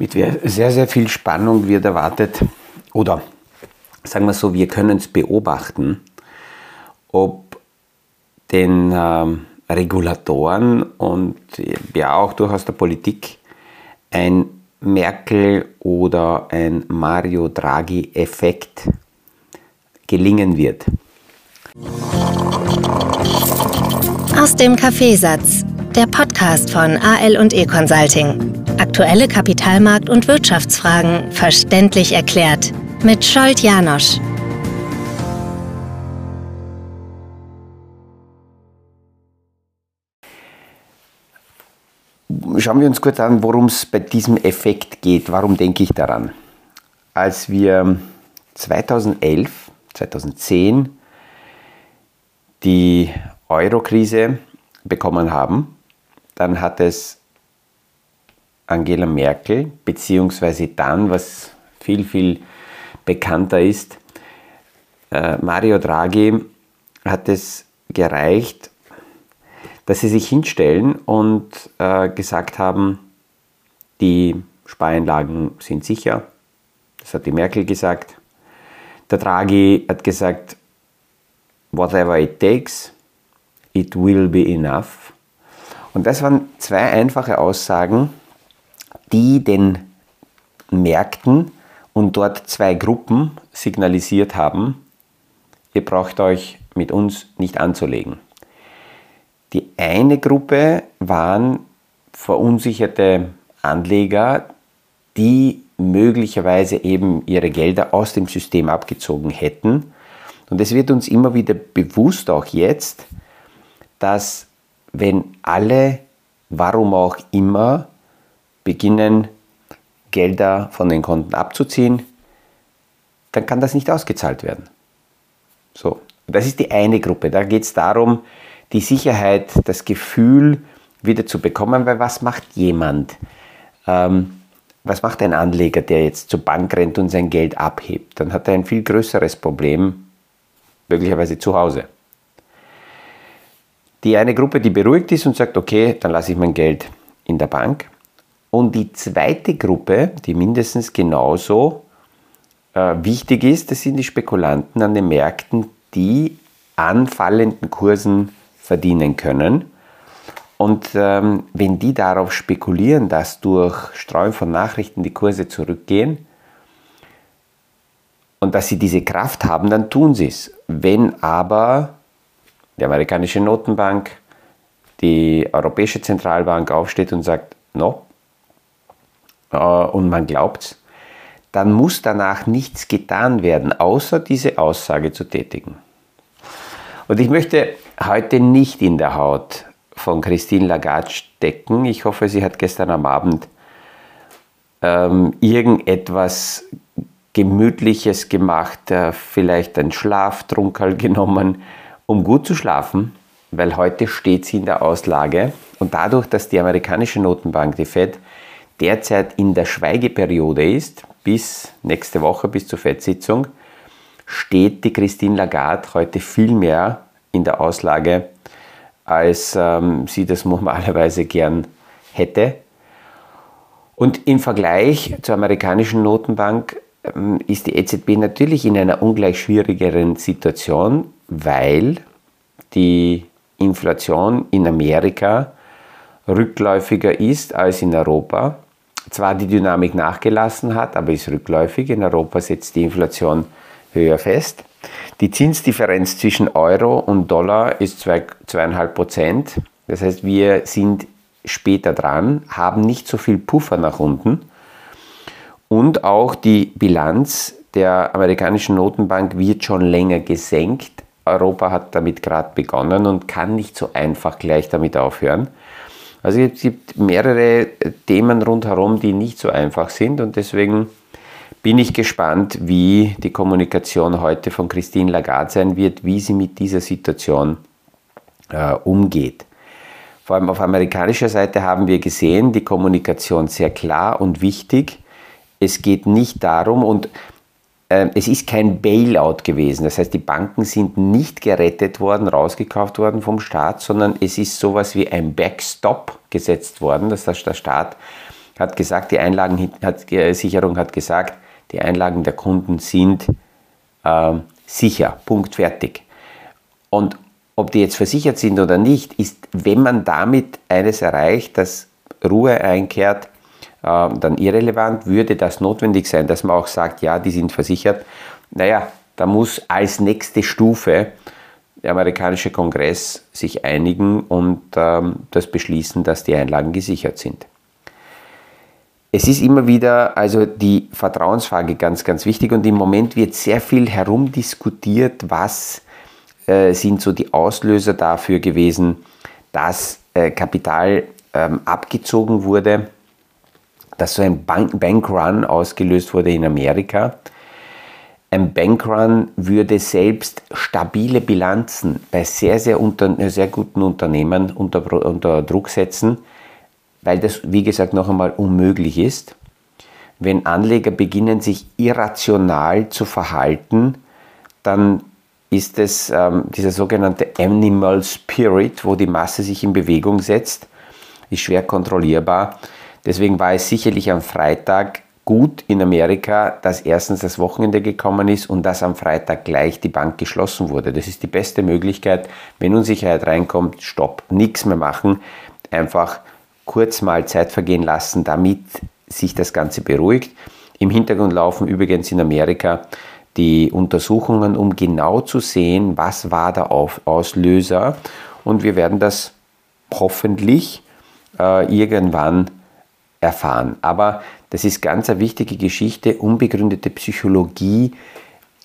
Mit sehr, sehr viel Spannung wird erwartet, oder sagen wir so, wir können es beobachten, ob den ähm, Regulatoren und ja auch durchaus der Politik ein Merkel oder ein Mario Draghi-Effekt gelingen wird. Aus dem Kaffeesatz, der Podcast von AL und E Consulting. Aktuelle Kapitalmarkt- und Wirtschaftsfragen verständlich erklärt mit Scholt Janosch. Schauen wir uns kurz an, worum es bei diesem Effekt geht. Warum denke ich daran? Als wir 2011, 2010 die Euro-Krise bekommen haben, dann hat es Angela Merkel, beziehungsweise dann, was viel, viel bekannter ist, äh, Mario Draghi hat es gereicht, dass sie sich hinstellen und äh, gesagt haben, die Spareinlagen sind sicher. Das hat die Merkel gesagt. Der Draghi hat gesagt, whatever it takes, it will be enough. Und das waren zwei einfache Aussagen, die den Märkten und dort zwei Gruppen signalisiert haben, ihr braucht euch mit uns nicht anzulegen. Die eine Gruppe waren verunsicherte Anleger, die möglicherweise eben ihre Gelder aus dem System abgezogen hätten. Und es wird uns immer wieder bewusst, auch jetzt, dass wenn alle, warum auch immer, beginnen, Gelder von den Konten abzuziehen, dann kann das nicht ausgezahlt werden. So, das ist die eine Gruppe. Da geht es darum, die Sicherheit, das Gefühl wieder zu bekommen, weil was macht jemand? Ähm, was macht ein Anleger, der jetzt zur Bank rennt und sein Geld abhebt? Dann hat er ein viel größeres Problem, möglicherweise zu Hause. Die eine Gruppe, die beruhigt ist und sagt, okay, dann lasse ich mein Geld in der Bank. Und die zweite Gruppe, die mindestens genauso äh, wichtig ist, das sind die Spekulanten an den Märkten, die an fallenden Kursen verdienen können. Und ähm, wenn die darauf spekulieren, dass durch Streuen von Nachrichten die Kurse zurückgehen und dass sie diese Kraft haben, dann tun sie es. Wenn aber die amerikanische Notenbank, die Europäische Zentralbank aufsteht und sagt, no, und man glaubt dann muss danach nichts getan werden, außer diese Aussage zu tätigen. Und ich möchte heute nicht in der Haut von Christine Lagarde stecken. Ich hoffe, sie hat gestern am Abend ähm, irgendetwas Gemütliches gemacht, äh, vielleicht einen Schlaftrunkel genommen, um gut zu schlafen, weil heute steht sie in der Auslage. Und dadurch, dass die amerikanische Notenbank, die Fed, derzeit in der Schweigeperiode ist, bis nächste Woche, bis zur FED-Sitzung, steht die Christine Lagarde heute viel mehr in der Auslage, als ähm, sie das normalerweise gern hätte. Und im Vergleich zur amerikanischen Notenbank ähm, ist die EZB natürlich in einer ungleich schwierigeren Situation, weil die Inflation in Amerika rückläufiger ist als in Europa zwar die Dynamik nachgelassen hat, aber ist rückläufig. In Europa setzt die Inflation höher fest. Die Zinsdifferenz zwischen Euro und Dollar ist 2,5 Prozent. Das heißt, wir sind später dran, haben nicht so viel Puffer nach unten. Und auch die Bilanz der amerikanischen Notenbank wird schon länger gesenkt. Europa hat damit gerade begonnen und kann nicht so einfach gleich damit aufhören. Also es gibt mehrere Themen rundherum, die nicht so einfach sind und deswegen bin ich gespannt, wie die Kommunikation heute von Christine Lagarde sein wird, wie sie mit dieser Situation äh, umgeht. Vor allem auf amerikanischer Seite haben wir gesehen, die Kommunikation sehr klar und wichtig. Es geht nicht darum, und es ist kein Bailout gewesen. Das heißt, die Banken sind nicht gerettet worden, rausgekauft worden vom Staat, sondern es ist sowas wie ein Backstop gesetzt worden. Das heißt, der Staat hat gesagt, die Einlagensicherung hat gesagt, die Einlagen der Kunden sind äh, sicher, Punkt fertig. Und ob die jetzt versichert sind oder nicht, ist, wenn man damit eines erreicht, dass Ruhe einkehrt, dann irrelevant. Würde das notwendig sein, dass man auch sagt, ja, die sind versichert, naja, da muss als nächste Stufe der amerikanische Kongress sich einigen und ähm, das beschließen, dass die Einlagen gesichert sind. Es ist immer wieder also die Vertrauensfrage ganz, ganz wichtig und im Moment wird sehr viel herumdiskutiert, was äh, sind so die Auslöser dafür gewesen, dass äh, Kapital ähm, abgezogen wurde, dass so ein Bank Bankrun ausgelöst wurde in Amerika. Ein Bankrun würde selbst stabile Bilanzen bei sehr, sehr, unter, sehr guten Unternehmen unter, unter Druck setzen weil das, wie gesagt, noch einmal unmöglich ist. Wenn Anleger beginnen, sich irrational zu verhalten, dann ist es ähm, dieser sogenannte Animal Spirit, wo die Masse sich in Bewegung setzt, ist schwer kontrollierbar. Deswegen war es sicherlich am Freitag gut in Amerika, dass erstens das Wochenende gekommen ist und dass am Freitag gleich die Bank geschlossen wurde. Das ist die beste Möglichkeit. Wenn Unsicherheit reinkommt, stopp, nichts mehr machen, einfach kurz mal Zeit vergehen lassen, damit sich das Ganze beruhigt. Im Hintergrund laufen übrigens in Amerika die Untersuchungen, um genau zu sehen, was war der Auslöser. Und wir werden das hoffentlich äh, irgendwann erfahren. Aber das ist ganz eine wichtige Geschichte. Unbegründete Psychologie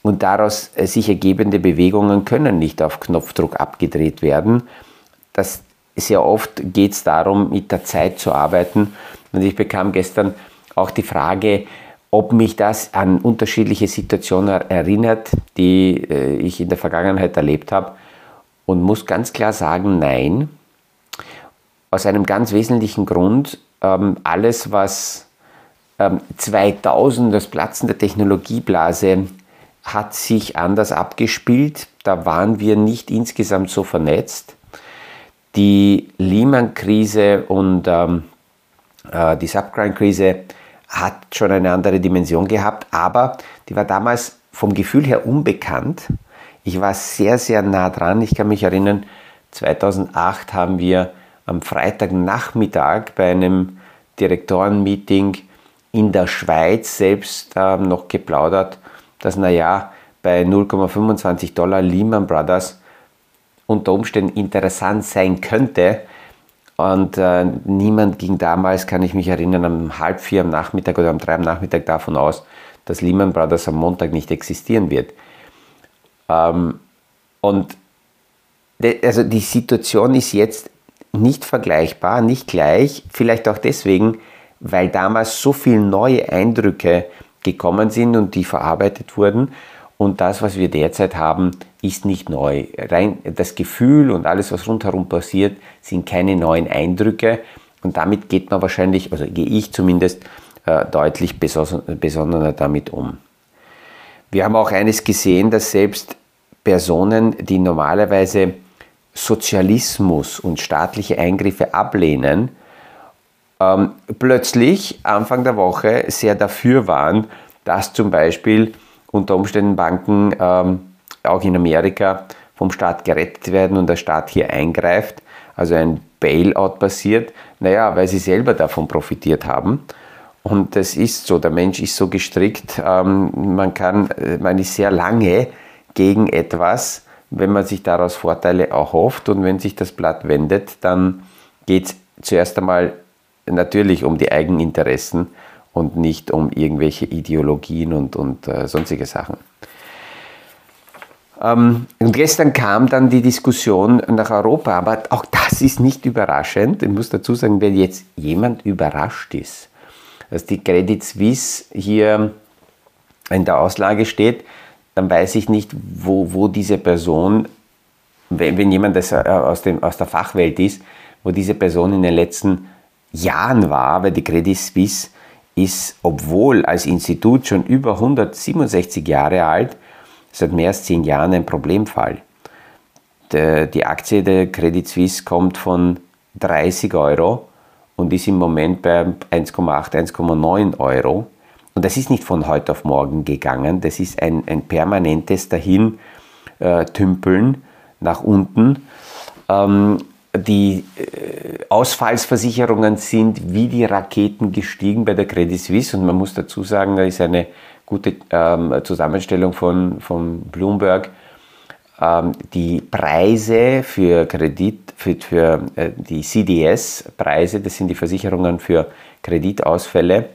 und daraus äh, sich ergebende Bewegungen können nicht auf Knopfdruck abgedreht werden. Das sehr oft geht es darum, mit der Zeit zu arbeiten. Und ich bekam gestern auch die Frage, ob mich das an unterschiedliche Situationen erinnert, die äh, ich in der Vergangenheit erlebt habe. Und muss ganz klar sagen, nein. Aus einem ganz wesentlichen Grund, ähm, alles, was ähm, 2000, das Platzen der Technologieblase, hat sich anders abgespielt. Da waren wir nicht insgesamt so vernetzt. Die Lehman-Krise und ähm, äh, die Subprime-Krise hat schon eine andere Dimension gehabt, aber die war damals vom Gefühl her unbekannt. Ich war sehr, sehr nah dran. Ich kann mich erinnern, 2008 haben wir am Freitagnachmittag bei einem Direktorenmeeting in der Schweiz selbst ähm, noch geplaudert, dass naja, bei 0,25 Dollar Lehman Brothers unter Umständen interessant sein könnte. Und äh, niemand ging damals, kann ich mich erinnern, um halb vier am Nachmittag oder um drei am Nachmittag davon aus, dass Lehman Brothers am Montag nicht existieren wird. Ähm, und also die Situation ist jetzt nicht vergleichbar, nicht gleich, vielleicht auch deswegen, weil damals so viele neue Eindrücke gekommen sind und die verarbeitet wurden. Und das, was wir derzeit haben, ist nicht neu. Rein das Gefühl und alles, was rundherum passiert, sind keine neuen Eindrücke. Und damit geht man wahrscheinlich, also gehe ich zumindest, äh, deutlich besonderer damit um. Wir haben auch eines gesehen, dass selbst Personen, die normalerweise Sozialismus und staatliche Eingriffe ablehnen, ähm, plötzlich Anfang der Woche sehr dafür waren, dass zum Beispiel unter Umständen Banken ähm, auch in Amerika vom Staat gerettet werden und der Staat hier eingreift, also ein Bailout passiert, naja, weil sie selber davon profitiert haben. Und das ist so, der Mensch ist so gestrickt, ähm, man, kann, äh, man ist sehr lange gegen etwas, wenn man sich daraus Vorteile erhofft und wenn sich das Blatt wendet, dann geht es zuerst einmal natürlich um die Eigeninteressen und nicht um irgendwelche Ideologien und, und äh, sonstige Sachen. Ähm, und gestern kam dann die Diskussion nach Europa, aber auch das ist nicht überraschend. Ich muss dazu sagen, wenn jetzt jemand überrascht ist, dass die Credit Suisse hier in der Auslage steht, dann weiß ich nicht, wo, wo diese Person, wenn, wenn jemand das äh, aus, dem, aus der Fachwelt ist, wo diese Person in den letzten Jahren war, weil die Credit Suisse ist, obwohl als Institut schon über 167 Jahre alt, seit mehr als zehn Jahren ein Problemfall. Die Aktie der Credit Suisse kommt von 30 Euro und ist im Moment bei 1,8, 1,9 Euro. Und das ist nicht von heute auf morgen gegangen, das ist ein, ein permanentes Dahin äh, nach unten. Ähm, die äh, Ausfallsversicherungen sind wie die Raketen gestiegen bei der Credit Suisse und man muss dazu sagen, da ist eine gute ähm, Zusammenstellung von, von Bloomberg. Ähm, die Preise für Kredit, für, für äh, die CDS-Preise, das sind die Versicherungen für Kreditausfälle,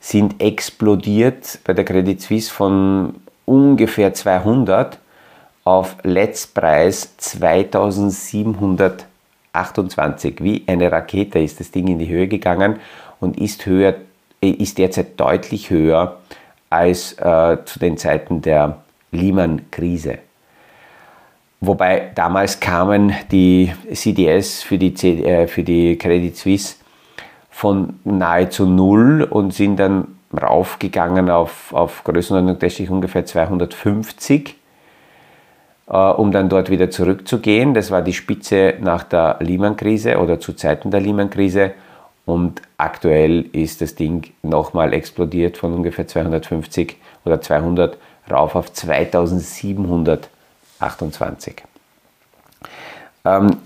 sind explodiert bei der Credit Suisse von ungefähr 200 auf Letztpreis 2728. Wie eine Rakete ist das Ding in die Höhe gegangen und ist, höher, ist derzeit deutlich höher als äh, zu den Zeiten der Lehman-Krise. Wobei damals kamen die CDS für die, äh, für die Credit Suisse von nahezu null und sind dann raufgegangen auf, auf Größenordnung ungefähr 250 äh, um dann dort wieder zurückzugehen. Das war die Spitze nach der Lehman-Krise oder zu Zeiten der Lehman-Krise. Und aktuell ist das Ding nochmal explodiert von ungefähr 250 oder 200 rauf auf 2728. Ähm,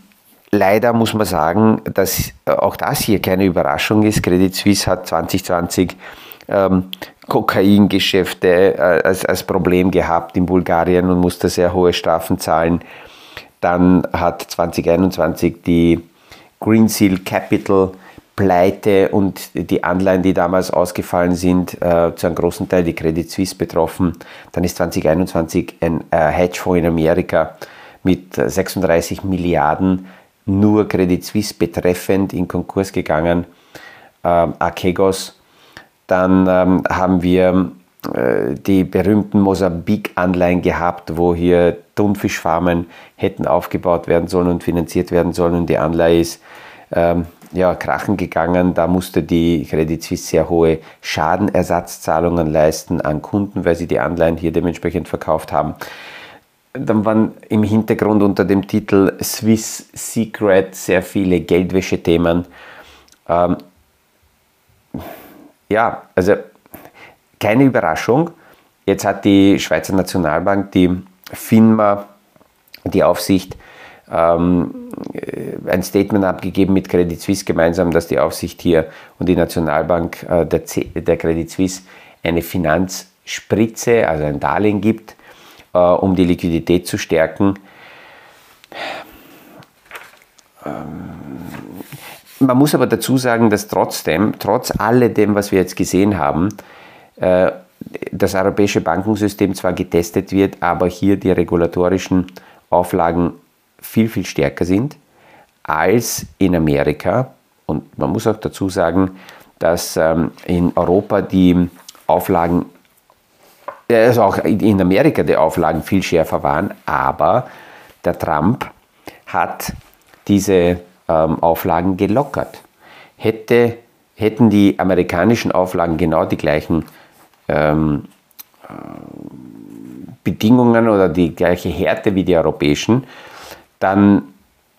leider muss man sagen, dass auch das hier keine Überraschung ist. Credit Suisse hat 2020 ähm, Kokaingeschäfte äh, als, als Problem gehabt in Bulgarien und musste sehr hohe Strafen zahlen. Dann hat 2021 die Green Seal Capital Pleite und die Anleihen, die damals ausgefallen sind, äh, zu einem großen Teil die Credit Suisse betroffen. Dann ist 2021 ein äh, Hedgefonds in Amerika mit 36 Milliarden nur Credit Suisse betreffend in Konkurs gegangen. Ähm, Archegos dann ähm, haben wir äh, die berühmten Mosambik-Anleihen gehabt, wo hier Thunfischfarmen hätten aufgebaut werden sollen und finanziert werden sollen. Und die Anleihe ist ähm, ja, krachen gegangen. Da musste die Credit Suisse sehr hohe Schadenersatzzahlungen leisten an Kunden, weil sie die Anleihen hier dementsprechend verkauft haben. Dann waren im Hintergrund unter dem Titel Swiss Secret sehr viele Geldwäschethemen. Ähm, ja, also keine Überraschung. Jetzt hat die Schweizer Nationalbank, die FINMA, die Aufsicht, ähm, ein Statement abgegeben mit Credit Suisse gemeinsam, dass die Aufsicht hier und die Nationalbank äh, der, C der Credit Suisse eine Finanzspritze, also ein Darlehen gibt, äh, um die Liquidität zu stärken. Ähm, man muss aber dazu sagen, dass trotzdem, trotz alledem, was wir jetzt gesehen haben, äh, das europäische Bankensystem zwar getestet wird, aber hier die regulatorischen Auflagen viel, viel stärker sind als in Amerika. Und man muss auch dazu sagen, dass ähm, in Europa die Auflagen, also auch in Amerika die Auflagen viel schärfer waren, aber der Trump hat diese ähm, Auflagen gelockert. Hätte, hätten die amerikanischen Auflagen genau die gleichen ähm, äh, Bedingungen oder die gleiche Härte wie die europäischen, dann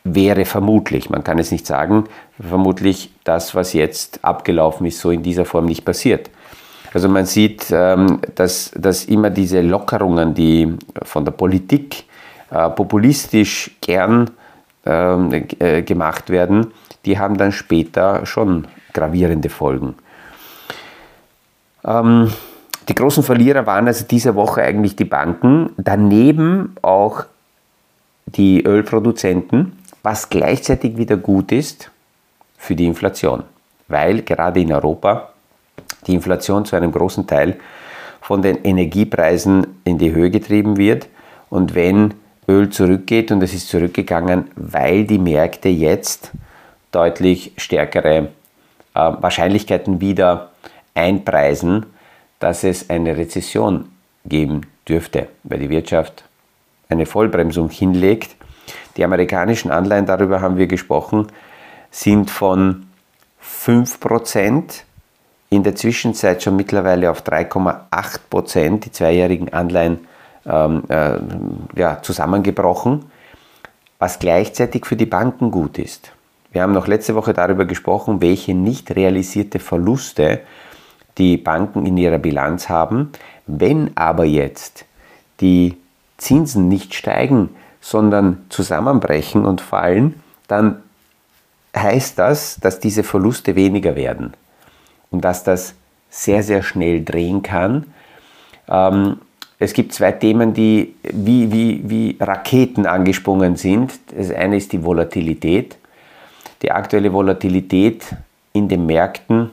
wäre vermutlich, man kann es nicht sagen, vermutlich das, was jetzt abgelaufen ist, so in dieser Form nicht passiert. Also man sieht, ähm, dass, dass immer diese Lockerungen, die von der Politik äh, populistisch gern ähm, äh, gemacht werden, die haben dann später schon gravierende Folgen. Ähm, die großen Verlierer waren also diese Woche eigentlich die Banken, daneben auch die Ölproduzenten, was gleichzeitig wieder gut ist für die Inflation, weil gerade in Europa die Inflation zu einem großen Teil von den Energiepreisen in die Höhe getrieben wird und wenn Öl zurückgeht und es ist zurückgegangen, weil die Märkte jetzt deutlich stärkere äh, Wahrscheinlichkeiten wieder einpreisen, dass es eine Rezession geben dürfte, weil die Wirtschaft eine Vollbremsung hinlegt. Die amerikanischen Anleihen, darüber haben wir gesprochen, sind von 5% in der Zwischenzeit schon mittlerweile auf 3,8%, die zweijährigen Anleihen ähm, äh, ja, zusammengebrochen, was gleichzeitig für die Banken gut ist. Wir haben noch letzte Woche darüber gesprochen, welche nicht realisierte Verluste die Banken in ihrer Bilanz haben. Wenn aber jetzt die Zinsen nicht steigen, sondern zusammenbrechen und fallen, dann heißt das, dass diese Verluste weniger werden und dass das sehr, sehr schnell drehen kann. Ähm, es gibt zwei Themen, die wie, wie, wie Raketen angesprungen sind. Das eine ist die Volatilität. Die aktuelle Volatilität in den Märkten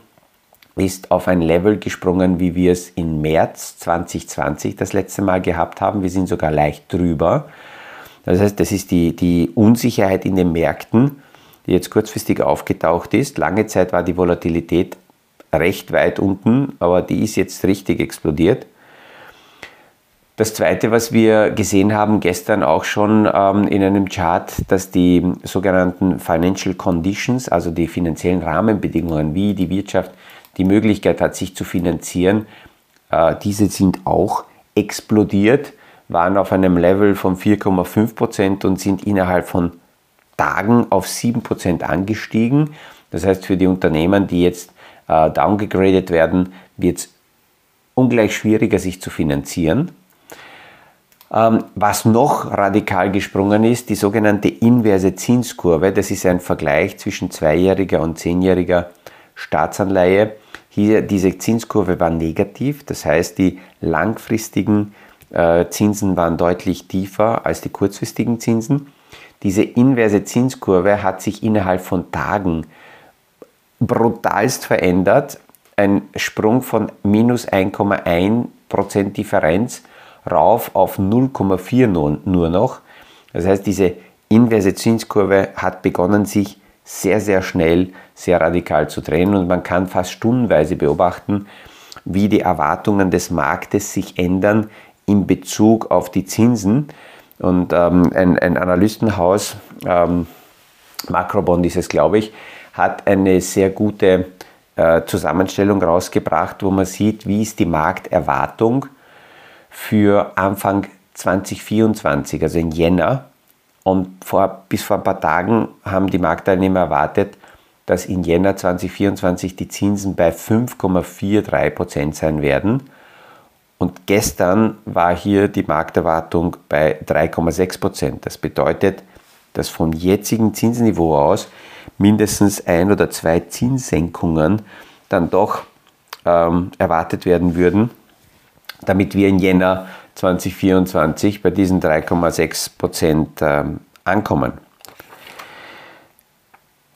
ist auf ein Level gesprungen, wie wir es im März 2020 das letzte Mal gehabt haben. Wir sind sogar leicht drüber. Das heißt, das ist die, die Unsicherheit in den Märkten, die jetzt kurzfristig aufgetaucht ist. Lange Zeit war die Volatilität recht weit unten, aber die ist jetzt richtig explodiert. Das Zweite, was wir gesehen haben gestern auch schon ähm, in einem Chart, dass die sogenannten Financial Conditions, also die finanziellen Rahmenbedingungen, wie die Wirtschaft die Möglichkeit hat, sich zu finanzieren, äh, diese sind auch explodiert, waren auf einem Level von 4,5 Prozent und sind innerhalb von Tagen auf 7 Prozent angestiegen. Das heißt, für die Unternehmen, die jetzt äh, downgegradet werden, wird es ungleich schwieriger, sich zu finanzieren. Ähm, was noch radikal gesprungen ist, die sogenannte inverse Zinskurve. Das ist ein Vergleich zwischen zweijähriger und zehnjähriger Staatsanleihe. Hier, diese Zinskurve war negativ, das heißt, die langfristigen äh, Zinsen waren deutlich tiefer als die kurzfristigen Zinsen. Diese inverse Zinskurve hat sich innerhalb von Tagen brutalst verändert. Ein Sprung von minus 1,1% Differenz rauf auf 0,4 nur noch. Das heißt, diese inverse Zinskurve hat begonnen, sich sehr, sehr schnell, sehr radikal zu drehen und man kann fast stundenweise beobachten, wie die Erwartungen des Marktes sich ändern in Bezug auf die Zinsen. Und ähm, ein, ein, Analystenhaus, ähm, Macrobond ist es, glaube ich, hat eine sehr gute äh, Zusammenstellung rausgebracht, wo man sieht, wie ist die Markterwartung für Anfang 2024, also in Jänner. Und vor, bis vor ein paar Tagen haben die Marktteilnehmer erwartet, dass in Jänner 2024 die Zinsen bei 5,43% sein werden. Und gestern war hier die Markterwartung bei 3,6% Das bedeutet, dass vom jetzigen Zinsniveau aus mindestens ein oder zwei Zinssenkungen dann doch ähm, erwartet werden würden, damit wir in Jänner 2024 bei diesen 3,6 Prozent ähm, ankommen.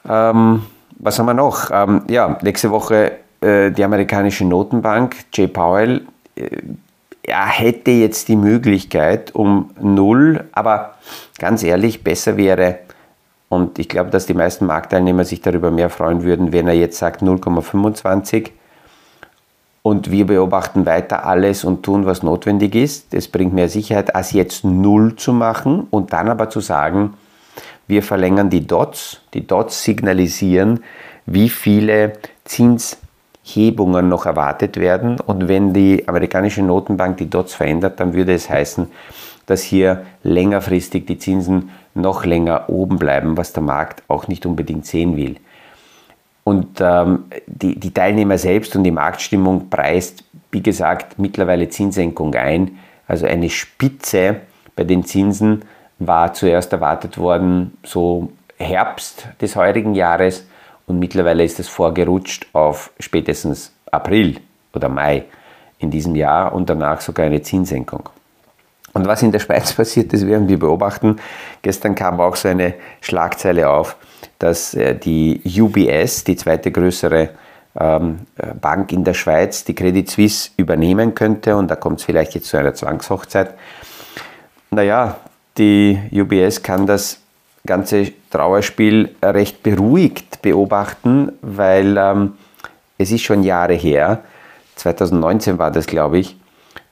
Ähm, was haben wir noch? Ähm, ja, nächste Woche äh, die amerikanische Notenbank, Jay Powell, äh, er hätte jetzt die Möglichkeit um null, aber ganz ehrlich, besser wäre, und ich glaube, dass die meisten Marktteilnehmer sich darüber mehr freuen würden, wenn er jetzt sagt 0,25 und wir beobachten weiter alles und tun, was notwendig ist. Es bringt mehr Sicherheit, als jetzt null zu machen und dann aber zu sagen, wir verlängern die Dots. Die Dots signalisieren, wie viele Zinshebungen noch erwartet werden. Und wenn die amerikanische Notenbank die Dots verändert, dann würde es heißen, dass hier längerfristig die Zinsen noch länger oben bleiben, was der Markt auch nicht unbedingt sehen will. Und ähm, die, die Teilnehmer selbst und die Marktstimmung preist, wie gesagt, mittlerweile Zinssenkung ein. Also eine Spitze bei den Zinsen war zuerst erwartet worden, so Herbst des heurigen Jahres und mittlerweile ist es vorgerutscht auf spätestens April oder Mai in diesem Jahr und danach sogar eine Zinssenkung. Und was in der Schweiz passiert ist, werden wir beobachten. Gestern kam auch so eine Schlagzeile auf, dass äh, die UBS, die zweite größere ähm, äh, Bank in der Schweiz, die Credit Suisse übernehmen könnte und da kommt es vielleicht jetzt zu einer Zwangshochzeit. Naja, die UBS kann das ganze Trauerspiel recht beruhigt beobachten, weil ähm, es ist schon Jahre her, 2019 war das, glaube ich,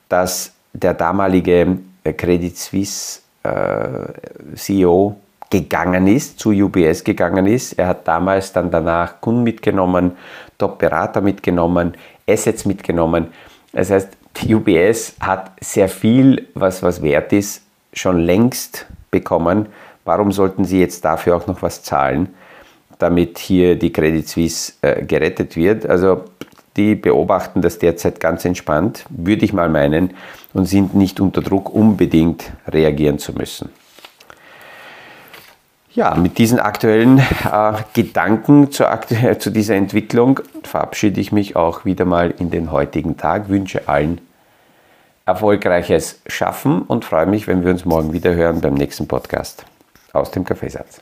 dass der damalige Credit Suisse äh, CEO gegangen ist, zu UBS gegangen ist. Er hat damals dann danach Kunden mitgenommen, Top-Berater mitgenommen, Assets mitgenommen. Das heißt, die UBS hat sehr viel, was was wert ist, schon längst bekommen. Warum sollten sie jetzt dafür auch noch was zahlen? damit hier die Credit Suisse äh, gerettet wird. Also die beobachten das derzeit ganz entspannt, würde ich mal meinen, und sind nicht unter Druck, unbedingt reagieren zu müssen. Ja, mit diesen aktuellen äh, Gedanken zu, aktu zu dieser Entwicklung verabschiede ich mich auch wieder mal in den heutigen Tag, wünsche allen erfolgreiches Schaffen und freue mich, wenn wir uns morgen wieder hören beim nächsten Podcast aus dem Kaffeesatz.